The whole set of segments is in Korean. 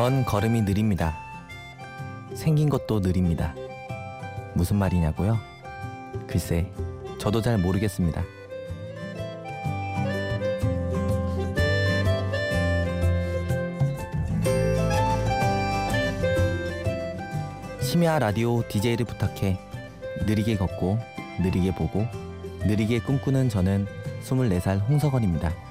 전 걸음이 느립니다. 생긴 것도 느립니다. 무슨 말이냐고요? 글쎄, 저도 잘 모르겠습니다. 심야 라디오 DJ를 부탁해 느리게 걷고 느리게 보고 느리게 꿈꾸는 저는 24살 홍석원입니다.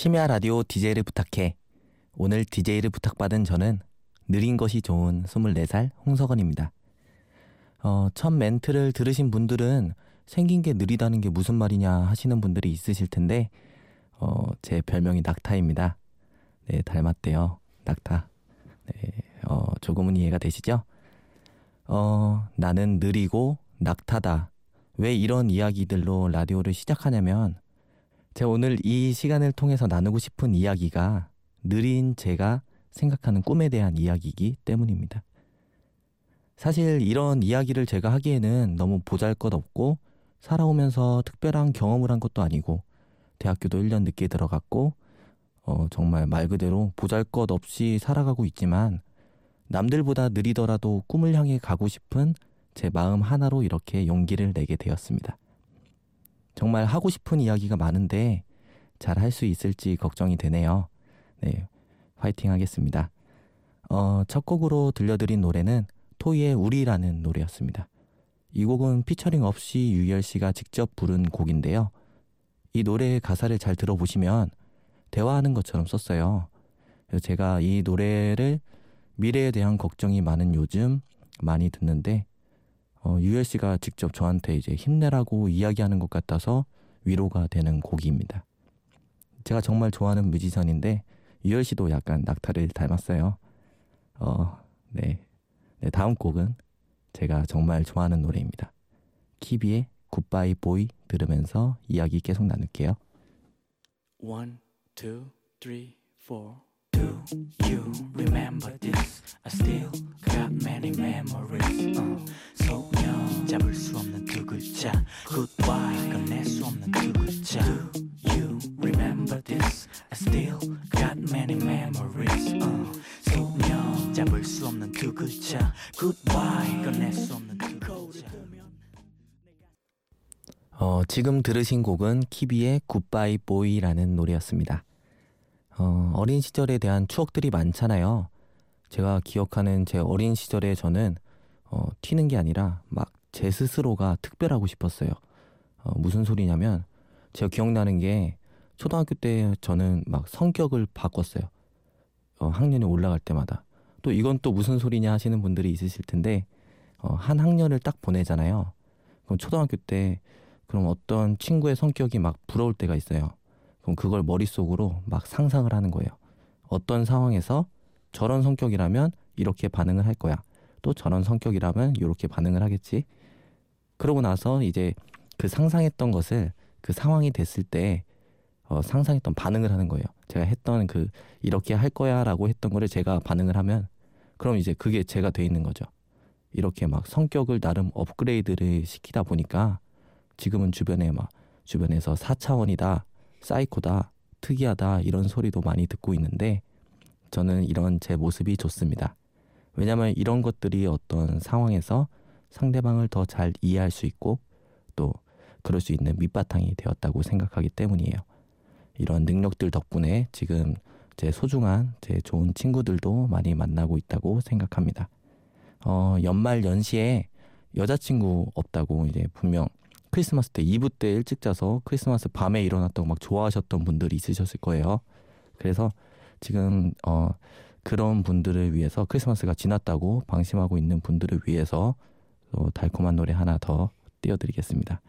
심야 라디오 DJ를 부탁해. 오늘 DJ를 부탁받은 저는 느린 것이 좋은 24살 홍석원입니다. 어, 첫 멘트를 들으신 분들은 생긴 게 느리다는 게 무슨 말이냐 하시는 분들이 있으실 텐데, 어, 제 별명이 낙타입니다. 네, 닮았대요. 낙타. 네, 어, 조금은 이해가 되시죠? 어, 나는 느리고 낙타다. 왜 이런 이야기들로 라디오를 시작하냐면, 제가 오늘 이 시간을 통해서 나누고 싶은 이야기가 느린 제가 생각하는 꿈에 대한 이야기이기 때문입니다. 사실 이런 이야기를 제가 하기에는 너무 보잘 것 없고 살아오면서 특별한 경험을 한 것도 아니고 대학교도 1년 늦게 들어갔고 어, 정말 말 그대로 보잘 것 없이 살아가고 있지만 남들보다 느리더라도 꿈을 향해 가고 싶은 제 마음 하나로 이렇게 용기를 내게 되었습니다. 정말 하고 싶은 이야기가 많은데 잘 할 수 있을지 걱정이 되네요. 네, 화이팅 하겠습니다. 어, 첫 곡으로 들려드린 노래는 토이의 우리라는 노래였습니다. 이 곡은 피처링 없이 유열 씨가 직접 부른 곡인데요. 이 노래의 가사를 잘 들어보시면 대화하는 것처럼 썼어요. 제가 이 노래를 미래에 대한 걱정이 많은 요즘 많이 듣는데 어, 유열 씨가 직접 저한테 이제 힘내라고 이야기하는 것 같아서 위로가 되는 곡입니다. 제가 정말 좋아하는 뮤지션인데 유열 씨도 약간 낙타를 닮았어요. 어, 네. 네, 다음 곡은 제가 정말 좋아하는 노래입니다. 키비의 굿바이 보이 들으면서 이야기 계속 나눌게요. One, two, three, four. Do you remember this? I still got many memories. Uh, 소년 잡을 수 없는 두 글자. Goodbye 꺼낼 수 없는 두 글자. Do you remember this? I still got many memories. Uh, 소년 잡을 수 없는 두 글자. Goodbye 꺼낼 수 없는 두 글자. 어, 지금 들으신 곡은 키비의 굿바이 보이라는 노래였습니다. 어, 어린 시절에 대한 추억들이 많잖아요. 제가 기억하는 제 어린 시절에 저는 어, 튀는 게 아니라 막 제 스스로가 특별하고 싶었어요. 어, 무슨 소리냐면 제가 기억나는 게 초등학교 때 저는 막 성격을 바꿨어요. 어, 학년이 올라갈 때마다. 또 이건 또 무슨 소리냐 하시는 분들이 있으실 텐데 어, 한 학년을 딱 보내잖아요. 그럼 초등학교 때 그럼 어떤 친구의 성격이 막 부러울 때가 있어요. 그럼 그걸 머릿속으로 막 상상을 하는 거예요. 어떤 상황에서 저런 성격이라면 이렇게 반응을 할 거야. 또 저런 성격이라면 이렇게 반응을 하겠지. 그러고 나서 이제 그 상상했던 것을 그 상황이 됐을 때 어, 상상했던 반응을 하는 거예요. 제가 했던 그 이렇게 할 거야라고 했던 거를 제가 반응을 하면 그럼 이제 그게 제가 돼 있는 거죠. 이렇게 막 성격을 나름 업그레이드를 시키다 보니까 지금은 주변에 막 주변에서 4차원이다, 사이코다, 특이하다 이런 소리도 많이 듣고 있는데 저는 이런 제 모습이 좋습니다. 왜냐하면 이런 것들이 어떤 상황에서 상대방을 더 잘 이해할 수 있고 또 그럴 수 있는 밑바탕이 되었다고 생각하기 때문이에요. 이런 능력들 덕분에 지금 제 소중한 제 좋은 친구들도 많이 만나고 있다고 생각합니다. 어, 연말 연시에 여자친구 없다고 이제 분명 크리스마스 때 이브 때 일찍 자서 크리스마스 밤에 일어났다고 막 좋아하셨던 분들이 있으셨을 거예요. 그래서 지금 어 그런 분들을 위해서 크리스마스가 지났다고 방심하고 있는 분들을 위해서 또 달콤한 노래 하나 더 띄워드리겠습니다.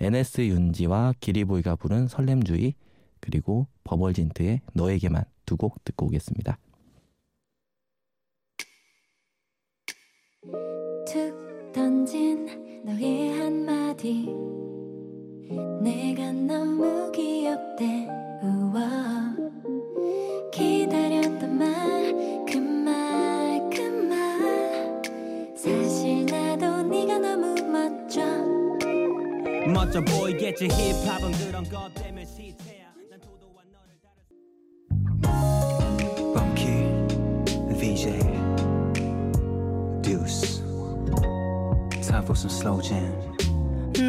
NS 윤지와 기리보이가 부른 설렘주의 그리고 버벌진트의 너에게만 두 곡 듣고 오겠습니다. 툭 던진 너의 한 마디? 내가 너무 귀엽대. 우와. 기다렸던 말그말 그 말. 사실 나도 네가 너무 멋져. 멋져 보이겠지. 힙합은 그런 것 때문에 시체야. 난 도도한 너를 따라 Bunky, VJ, Deuce. Time for some slow jam.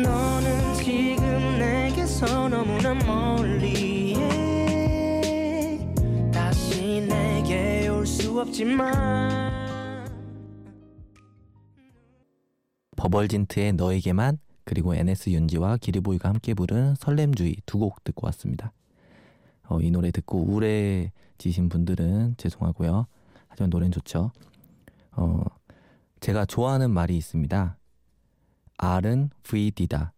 너는 지금 내게서 너무나 멀리 해 다시 내게 올 수 없지만 버벌진트의 너에게만 그리고 NS 윤지와 기리보이가 함께 부른 설렘주의 두 곡 듣고 왔습니다. 어, 이 노래 듣고 우울해지신 분들은 죄송하고요. 하지만 노래는 좋죠. 어, 제가 좋아하는 말이 있습니다. R은 VD다.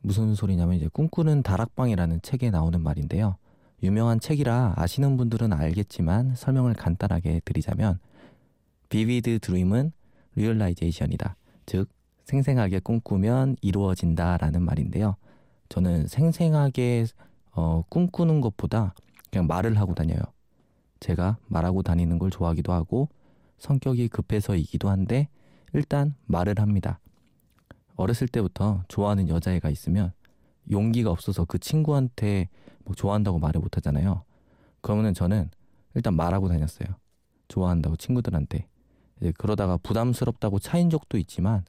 무슨 소리냐면 이제 꿈꾸는 다락방이라는 책에 나오는 말인데요. 유명한 책이라 아시는 분들은 알겠지만 설명을 간단하게 드리자면 vivid dream은 realization이다. 즉 생생하게 꿈꾸면 이루어진다라는 말인데요. 저는 생생하게 어, 꿈꾸는 것보다 그냥 말을 하고 다녀요. 제가 말하고 다니는 걸 좋아하기도 하고 성격이 급해서이기도 한데 일단 말을 합니다. 어렸을 때부터 좋아하는 여자애가 있으면 용기가 없어서 그 친구한테 뭐 좋아한다고 말을 못 하잖아요. 그러면은 저는 일단 말하고 다녔어요. 좋아한다고 친구들한테. 이제 그러다가 부담스럽다고 차인 적도 있지만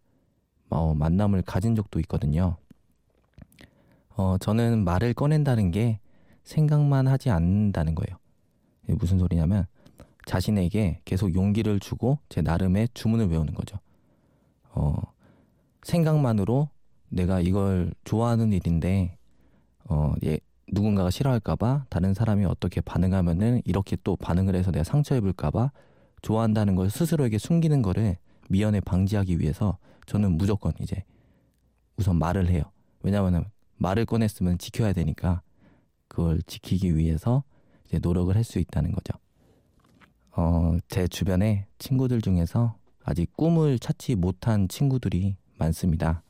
어, 만남을 가진 적도 있거든요. 어, 저는 말을 꺼낸다는 게 생각만 하지 않는다는 거예요. 무슨 소리냐면 자신에게 계속 용기를 주고 제 나름의 주문을 외우는 거죠. 어, 생각만으로 내가 이걸 좋아하는 일인데 어, 예, 누군가가 싫어할까봐 다른 사람이 어떻게 반응하면은 이렇게 또 반응을 해서 내가 상처 입을까봐 좋아한다는 걸 스스로에게 숨기는 거를 미연에 방지하기 위해서 저는 무조건 이제 우선 말을 해요. 왜냐하면 말을 꺼냈으면 지켜야 되니까 그걸 지키기 위해서 이제 노력을 할 수 있다는 거죠. 어, 제 주변에 친구들 중에서 아직 꿈을 찾지 못한 친구들이 많습니다.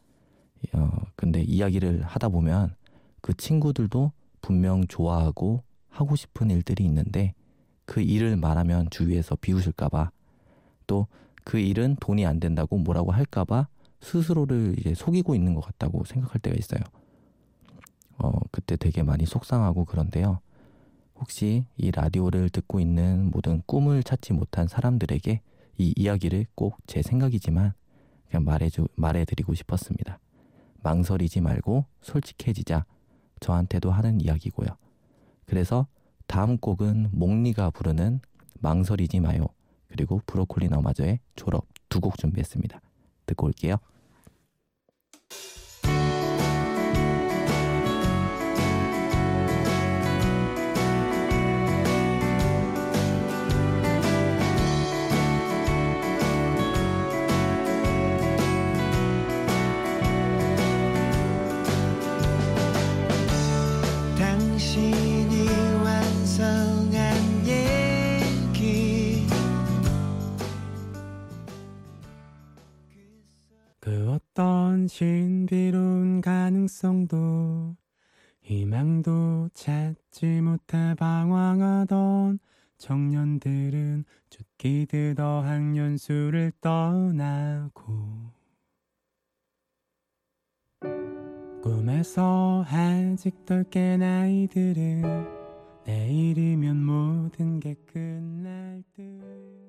어, 근데 이야기를 하다 보면 그 친구들도 분명 좋아하고 하고 싶은 일들이 있는데 그 일을 말하면 주위에서 비웃을까봐 또 그 일은 돈이 안 된다고 뭐라고 할까봐 스스로를 이제 속이고 있는 것 같다고 생각할 때가 있어요. 어, 그때 되게 많이 속상하고 그런데요. 혹시 이 라디오를 듣고 있는 모든 꿈을 찾지 못한 사람들에게 이 이야기를 꼭 제 생각이지만 그냥 말해주, 말해드리고 싶었습니다. 망설이지 말고 솔직해지자. 저한테도 하는 이야기고요. 그래서 다음 곡은 몽니가 부르는 망설이지 마요. 그리고 브로콜리 너마저의 졸업 두 곡 준비했습니다. 듣고 올게요. 가능성도 희망도 찾지 못해 방황하던 청년들은 죽기듯 어학연수를 떠나고 꿈에서 아직도 깬 아이들은 내일이면 모든 게 끝날 듯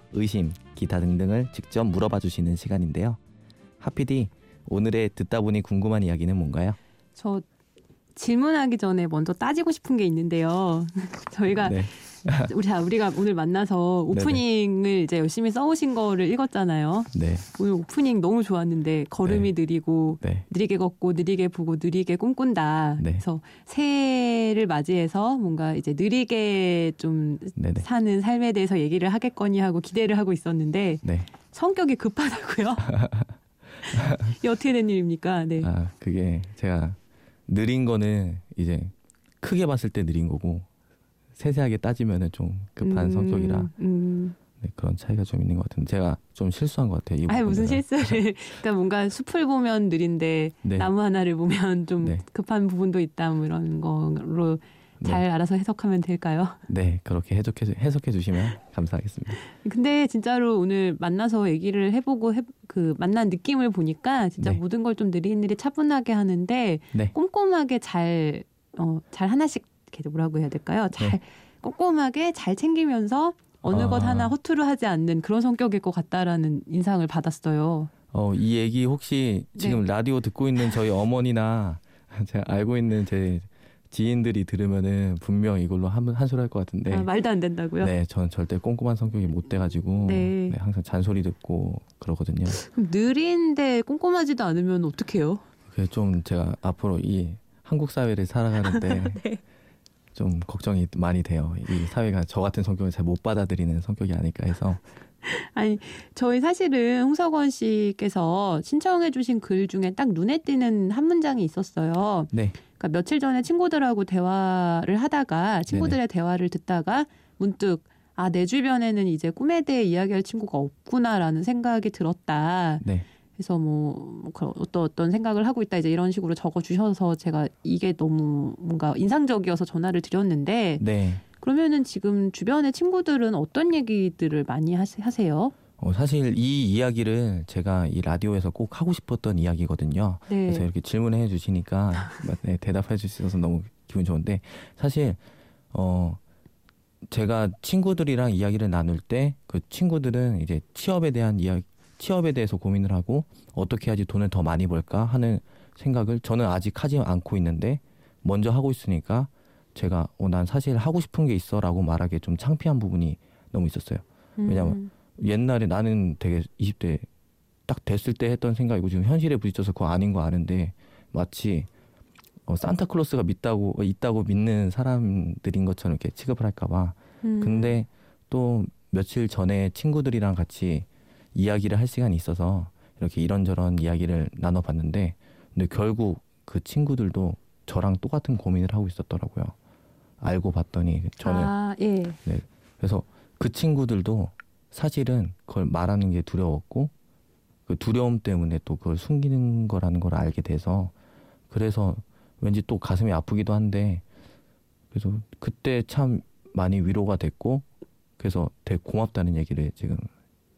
의심, 기타 등등을 직접 물어봐 주시는 시간인데요. 하피디, 오늘의 듣다 보니 궁금한 이야기는 뭔가요? 저 질문하기 전에 먼저 따지고 싶은 게 있는데요. 저희가 네. 우리 자 우리가 오늘 만나서 네네. 오프닝을 이제 열심히 써오신 거를 읽었잖아요. 네. 오늘 오프닝 너무 좋았는데 걸음이 느리고 네. 느리게 걷고 느리게 보고 느리게 꿈꾼다. 네. 그래서 새해를 맞이해서 뭔가 이제 느리게 좀 네네. 사는 삶에 대해서 얘기를 하겠거니 하고 기대를 하고 있었는데 네. 성격이 급하다고요. 이게 어떻게 된 일입니까? 네. 아, 그게 제가 느린 거는 이제 크게 봤을 때 느린 거고 세세하게 따지면은 좀 급한 음, 성격이라 음. 네, 그런 차이가 좀 있는 것 같은데 제가 좀 실수한 것 같아요. 이 아니 무슨. 실수를? 그러니까 뭔가 숲을 보면 느린데 네. 나무 하나를 보면 좀 네. 급한 부분도 있다 뭐 이런 거로 네. 잘 알아서 해석하면 될까요? 네, 그렇게 해석해, 해석해 주시면 감사하겠습니다. 근데 진짜로 오늘 만나서 얘기를 해보고 해, 그 만난 느낌을 보니까 진짜 네. 모든 걸 좀 느릿느릿 차분하게 하는데 네. 꼼꼼하게 잘, 어, 잘 하나씩 이렇게 뭐라고 해야 될까요? 잘 네. 꼼꼼하게 잘 챙기면서 어느 아. 것 하나 허투루 하지 않는 그런 성격일 것 같다라는 인상을 받았어요. 어, 이 얘기 혹시 지금 네. 라디오 듣고 있는 저희 어머니나 제가 알고 있는 제 지인들이 들으면은 분명 이걸로 한, 한 소리 할 것 같은데. 아, 말도 안 된다고요? 네, 저는 절대 꼼꼼한 성격이 못 돼가지고 네. 네, 항상 잔소리 듣고 그러거든요. 그럼 느린데 꼼꼼하지도 않으면 어떡해요? 그게 좀 제가 앞으로 이 한국 사회를 살아가는데 네. 좀 걱정이 많이 돼요. 이 사회가 저 같은 성격을 잘 못 받아들이는 성격이 아닐까 해서 아니 저희 사실은 홍석원 씨께서 신청해 주신 글 중에 딱 눈에 띄는 한 문장이 있었어요. 네, 그러니까 며칠 전에 친구들하고 대화를 하다가 친구들의 대화를 듣다가 문득 아 내 주변에는 이제 꿈에 대해 이야기할 친구가 없구나라는 생각이 들었다. 네, 그래서 뭐, 뭐 어떤 어떤 생각을 하고 있다 이제 이런 식으로 적어 주셔서 제가 이게 너무 뭔가 인상적이어서 전화를 드렸는데 네. 그러면은 지금 주변의 친구들은 어떤 얘기들을 많이 하세- 하세요? 어, 사실 이 이야기를 제가 이 라디오에서 꼭 하고 싶었던 이야기거든요. 네. 그래서 이렇게 질문해 주시니까 네, 대답해 주셔서 너무 기분 좋은데 사실 어 제가 친구들이랑 이야기를 나눌 때 그 친구들은 이제 취업에 대한 이야기 취업에 대해서 고민을 하고 어떻게 해야지 돈을 더 많이 벌까 하는 생각을 저는 아직 하지 않고 있는데 먼저 하고 있으니까 제가 어 난 사실 하고 싶은 게 있어라고 말하기에 좀 창피한 부분이 너무 있었어요. 왜냐면 음. 옛날에 나는 되게 20대 딱 됐을 때 했던 생각이고 지금 현실에 부딪혀서 그거 아닌 거 아는데 마치 어, 산타클로스가 믿다고 어, 있다고 믿는 사람들인 것처럼 이렇게 취급을 할까봐. 음. 근데 또 며칠 전에 친구들이랑 같이 이야기를 할 시간이 있어서 이렇게 이런저런 이야기를 나눠봤는데 근데 결국 그 친구들도 저랑 똑같은 고민을 하고 있었더라고요. 알고 봤더니 저는 아, 예. 그래서 그 친구들도 사실은 그걸 말하는 게 두려웠고 그 두려움 때문에 또 그걸 숨기는 거라는 걸 알게 돼서 그래서 왠지 또 가슴이 아프기도 한데 그래서 그때 참 많이 위로가 됐고 그래서 되게 고맙다는 얘기를 지금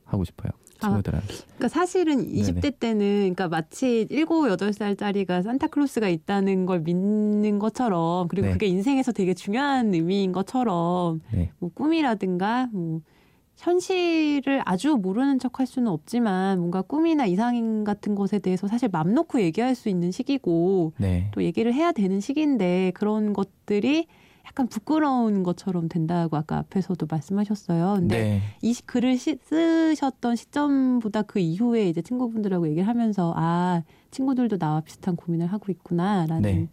하고 싶어요 아, 친구들한테 그러니까 사실은 20대 때는 그러니까 마치 7, 8살짜리가 산타클로스가 있다는 걸 믿는 것처럼 그리고 네. 그게 인생에서 되게 중요한 의미인 것처럼 네. 뭐 꿈이라든가 뭐 현실을 아주 모르는 척 할 수는 없지만 뭔가 꿈이나 이상 같은 것에 대해서 사실 맘 놓고 얘기할 수 있는 시기고 네. 또 얘기를 해야 되는 시기인데 그런 것들이 약간 부끄러운 것처럼 된다고 아까 앞에서도 말씀하셨어요. 근데 네. 이 시- 글을 시, 쓰셨던 시점보다 그 이후에 이제 친구분들하고 얘기를 하면서 아 친구들도 나와 비슷한 고민을 하고 있구나라는 네.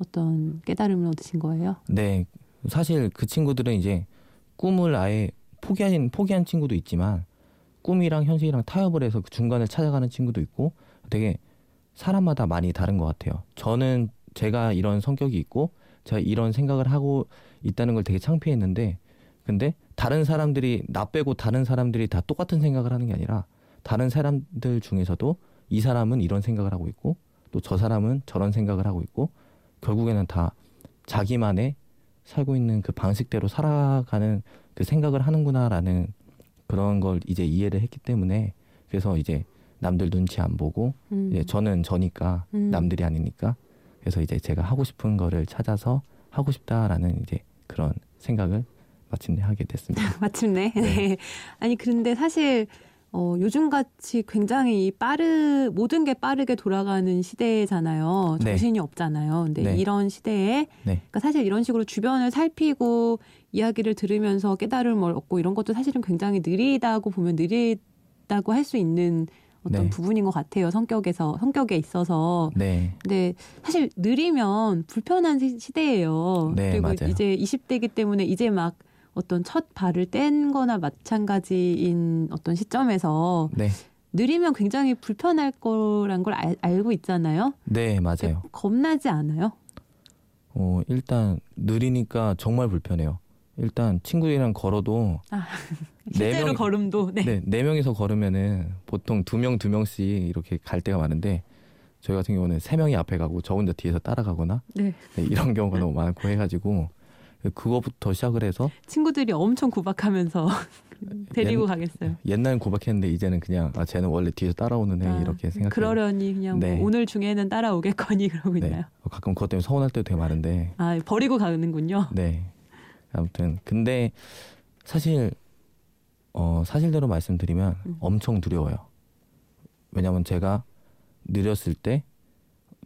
어떤 깨달음을 얻으신 거예요. 네. 사실 그 친구들은 이제 꿈을 아예 포기한 포기한 친구도 있지만 꿈이랑 현실이랑 타협을 해서 그 중간을 찾아가는 친구도 있고 되게 사람마다 많이 다른 것 같아요. 저는 제가 이런 성격이 있고 제가 이런 생각을 하고 있다는 걸 되게 창피했는데 근데 다른 사람들이 나 빼고 다른 사람들이 다 똑같은 생각을 하는 게 아니라 다른 사람들 중에서도 이 사람은 이런 생각을 하고 있고 또 저 사람은 저런 생각을 하고 있고 결국에는 다 자기만의 살고 있는 그 방식대로 살아가는 그 생각을 하는구나라는 그런 걸 이제 이해를 했기 때문에 그래서 이제 남들 눈치 안 보고 음. 이제 저는 저니까 음. 남들이 아니니까 그래서 이제 제가 하고 싶은 거를 찾아서 하고 싶다라는 이제 그런 생각을 마침내 하게 됐습니다. 마침내. 네. 네. 아니 그런데 사실 어, 요즘 같이 굉장히 빠르 모든 게 빠르게 돌아가는 시대잖아요. 네. 정신이 없잖아요. 근데 네. 이런 시대에 네. 그러니까 사실 이런 식으로 주변을 살피고 이야기를 들으면서 깨달음을 얻고 이런 것도 사실은 굉장히 느리다고 보면 느리다고 할 수 있는 어떤 네. 부분인 것 같아요. 성격에서 성격에 있어서. 네, 근데 사실 느리면 불편한 시- 시대예요. 네, 그리고 맞아요. 이제 20대이기 때문에 이제 막 어떤 첫 발을 뗀 거나 마찬가지인 어떤 시점에서 네, 느리면 굉장히 불편할 거란 걸 알, 알고 있잖아요. 네 맞아요. 겁나지 않아요? 어, 일단 느리니까 정말 불편해요. 일단 친구들이랑 걸어도 아, 네 실제로 명- 걸음도 네. 네, 네 명이서 걸으면은 보통 두 명 두 명씩 이렇게 갈 때가 많은데 저희 같은 경우는 세 명이 앞에 가고 저 혼자 뒤에서 따라가거나 네. 네, 이런 경우가 너무 많고 해 가지고 그거부터 시작을 해서 친구들이 엄청 구박하면서 데리고 옛- 가겠어요. 옛날엔 고백했는데 이제는 그냥 아 쟤는 원래 뒤에서 따라오는 애 아, 이렇게 생각. 그러려니 그냥 뭐 네. 오늘 중에는 따라오겠거니 그러고 네. 있나요? 어, 가끔 그것 때문에 서운할 때도 되게 많은데. 아 버리고 가는군요. 네. 아무튼 근데 사실 어 사실대로 말씀드리면 음. 엄청 두려워요. 왜냐면 제가 느렸을 때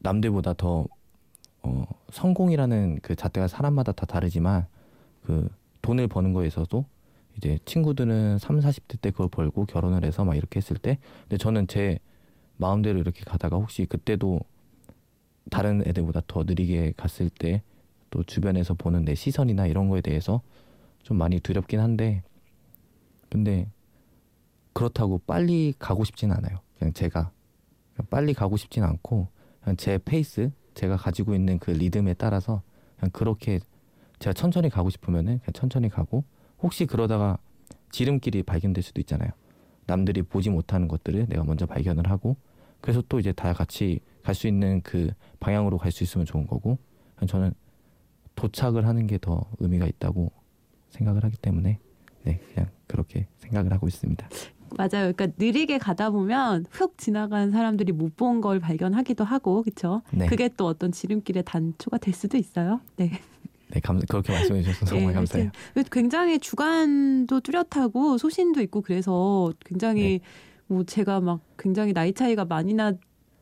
남들보다 더 어, 성공이라는 그 잣대가 사람마다 다 다르지만 그 돈을 버는 거에 있어도 이제 친구들은 3, 40대 때 그걸 벌고 결혼을 해서 막 이렇게 했을 때 근데 저는 제 마음대로 이렇게 가다가 혹시 그때도 다른 애들보다 더 느리게 갔을 때 또 주변에서 보는 내 시선이나 이런 거에 대해서 좀 많이 두렵긴 한데 근데 그렇다고 빨리 가고 싶진 않아요. 그냥 제가 그냥 빨리 가고 싶진 않고 그냥 제 페이스 제가 가지고 있는 그 리듬에 따라서 그냥 그렇게 제가 천천히 가고 싶으면은 그냥 천천히 가고 혹시 그러다가 지름길이 발견될 수도 있잖아요. 남들이 보지 못하는 것들을 내가 먼저 발견을 하고 그래서 또 이제 다 같이 갈 수 있는 그 방향으로 갈 수 있으면 좋은 거고 그냥 저는 도착을 하는 게 더 의미가 있다고 생각을 하기 때문에 네 그냥 그렇게 생각을 하고 있습니다. 맞아요. 그러니까 느리게 가다 보면 훅 지나간 사람들이 못 본 걸 발견하기도 하고 그렇죠. 네, 그게 또 어떤 지름길의 단초가 될 수도 있어요. 네. 네 감, 그렇게 말씀해 주셔서 정말 예, 감사해요. 굉장히 주관도 뚜렷하고 소신도 있고 그래서 굉장히 네. 뭐 제가 막 굉장히 나이 차이가 많이 나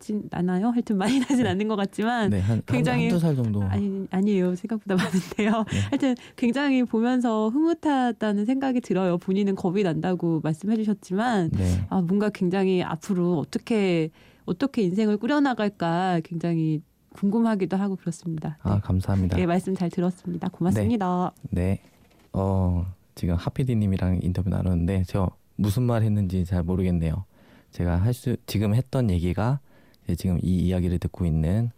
진 않아요. 하여튼 많이 나진 않는 것 같지만 네, 한, 굉장히- 한 두 살 정도. 아니 아니에요. 생각보다 많은데요. 네. 하여튼 굉장히 보면서 흐뭇하다는 생각이 들어요. 본인은 겁이 난다고 말씀해 주셨지만 네, 아 뭔가 굉장히 앞으로 어떻게 어떻게 인생을 꾸려나갈까 굉장히 궁금하기도 하고 그렇습니다. 아 감사합니다. 네, 말씀 잘 들었습니다. 고맙습니다. 네. 어, 지금 하피디님이랑 인터뷰 나눴는데 제가 무슨 말 했는지 잘 모르겠네요. 제가 할 수, 지금 했던 얘기가 지금 이 이야기를 듣고 있는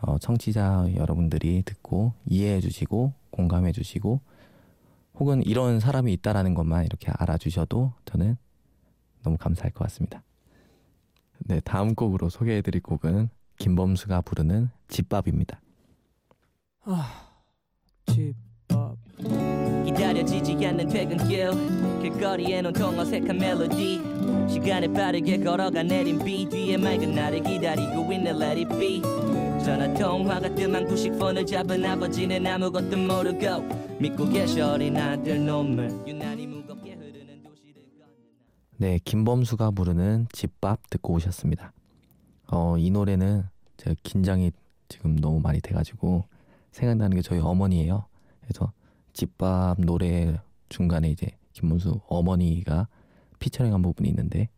어, 청취자 여러분들이 듣고 이해해 주시고 공감해 주시고 혹은 이런 사람이 있다라는 것만 이렇게 알아주셔도 저는 너무 감사할 것 같습니다. 네, 다음 곡으로 소개해 드릴 곡은 김범수가 부르는 집밥입니다. 집밥 기다려지지 않는 퇴근길 길거리에 온통 어색한 멜로디. 시간을 빠르게 걸어가 내린 비 뒤에 맑은 나를 기다리고 있는 Let it be. 전화 통화가 뜸한 90폰을 잡은 아버지는 아무것도 모르고 믿고 계셔 어린 아들 놈을. 유난히 무겁게 흐르는 도시를 네, 김범수가 부르는 집밥 듣고 오셨습니다. 어, 이 노래는 제가 긴장이 지금 너무 많이 돼가지고 생각나는 게 저희 어머니예요. 그래서 집밥 노래 중간에 이제 김범수 어머니가 피처링한 부분이 있는데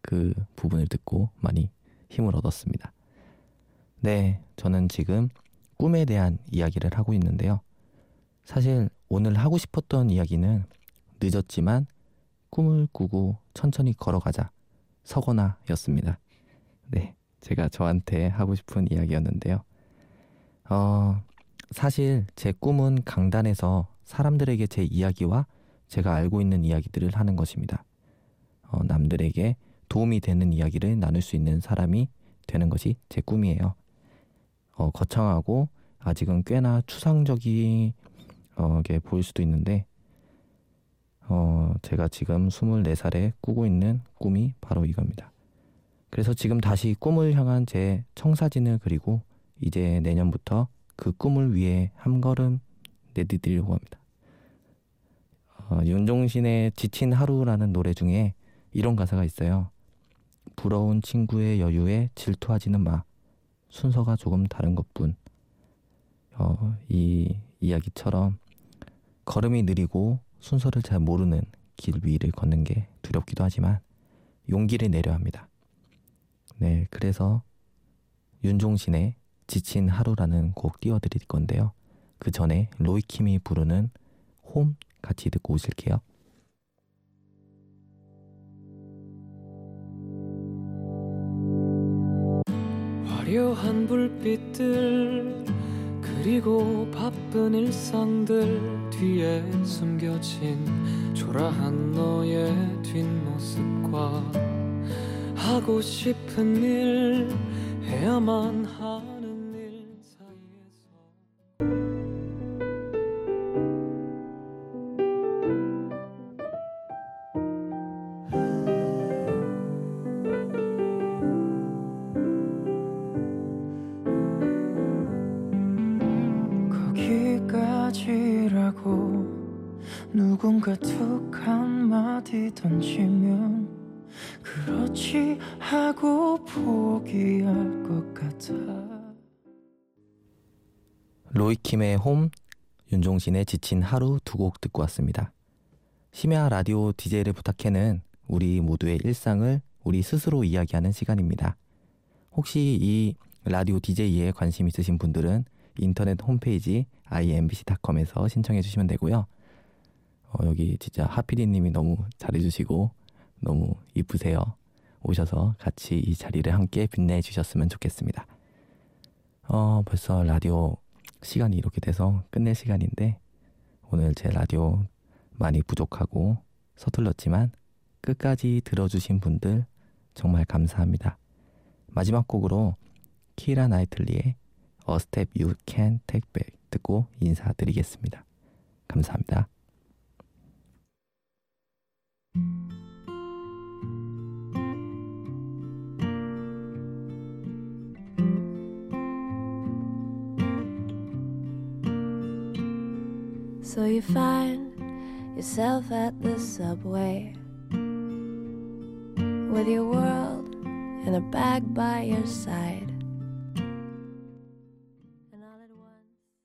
그 부분을 듣고 많이 힘을 얻었습니다. 네, 저는 지금 꿈에 대한 이야기를 하고 있는데요. 사실 오늘 하고 싶었던 이야기는 늦었지만 꿈을 꾸고 천천히 걸어가자 서거나 였습니다. 네, 제가 저한테 하고 싶은 이야기였는데요. 어, 사실 제 꿈은 강단에서 사람들에게 제 이야기와 제가 알고 있는 이야기들을 하는 것입니다. 어, 남들에게 도움이 되는 이야기를 나눌 수 있는 사람이 되는 것이 제 꿈이에요. 어, 거창하고 아직은 꽤나 추상적이게 보일 수도 있는데 어, 제가 지금 24살에 꾸고 있는 꿈이 바로 이겁니다. 그래서 지금 다시 꿈을 향한 제 청사진을 그리고 이제 내년부터 그 꿈을 위해 한 걸음 내디디려고 합니다. 어, 윤종신의 지친 하루라는 노래 중에 이런 가사가 있어요. 부러운 친구의 여유에 질투하지는 마. 순서가 조금 다른 것뿐. 어, 이 이야기처럼 걸음이 느리고 순서를 잘 모르는 길 위를 걷는 게 두렵기도 하지만 용기를 내려 합니다. 네, 그래서 윤종신의 지친 하루라는 곡 띄워드릴 건데요. 그 전에 로이킴이 부르는 홈 같이 듣고 오실게요. 화려한 불빛들 그리고 바쁜 일상들 뒤에 숨겨진 초라한 너의 뒷모습과 하고 싶은 일 해야만 하 거기까지라고 누군가 툭 한마디 던지면 그렇지 하고 포기할 것 같아 로이킴의 홈, 윤종신의 지친 하루 두 곡 듣고 왔습니다. 심야 라디오 DJ를 부탁해는 우리 모두의 일상을 우리 스스로 이야기하는 시간입니다. 혹시 이 라디오 DJ에 관심 있으신 분들은 인터넷 홈페이지 imbc.com에서 신청해 주시면 되고요. 어, 여기 진짜 하피디님이 너무 잘해주시고 너무 이쁘세요. 오셔서 같이 이 자리를 함께 빛내 주셨으면 좋겠습니다. 어, 벌써 라디오 시간이 이렇게 돼서 끝낼 시간인데 오늘 제 라디오 많이 부족하고 서툴렀지만 끝까지 들어주신 분들 정말 감사합니다. 마지막 곡으로 키라 나이틀리의 A Step You Can Take Back 듣고 인사드리겠습니다. 감사합니다. So you find yourself at the subway with your world in a bag by your side.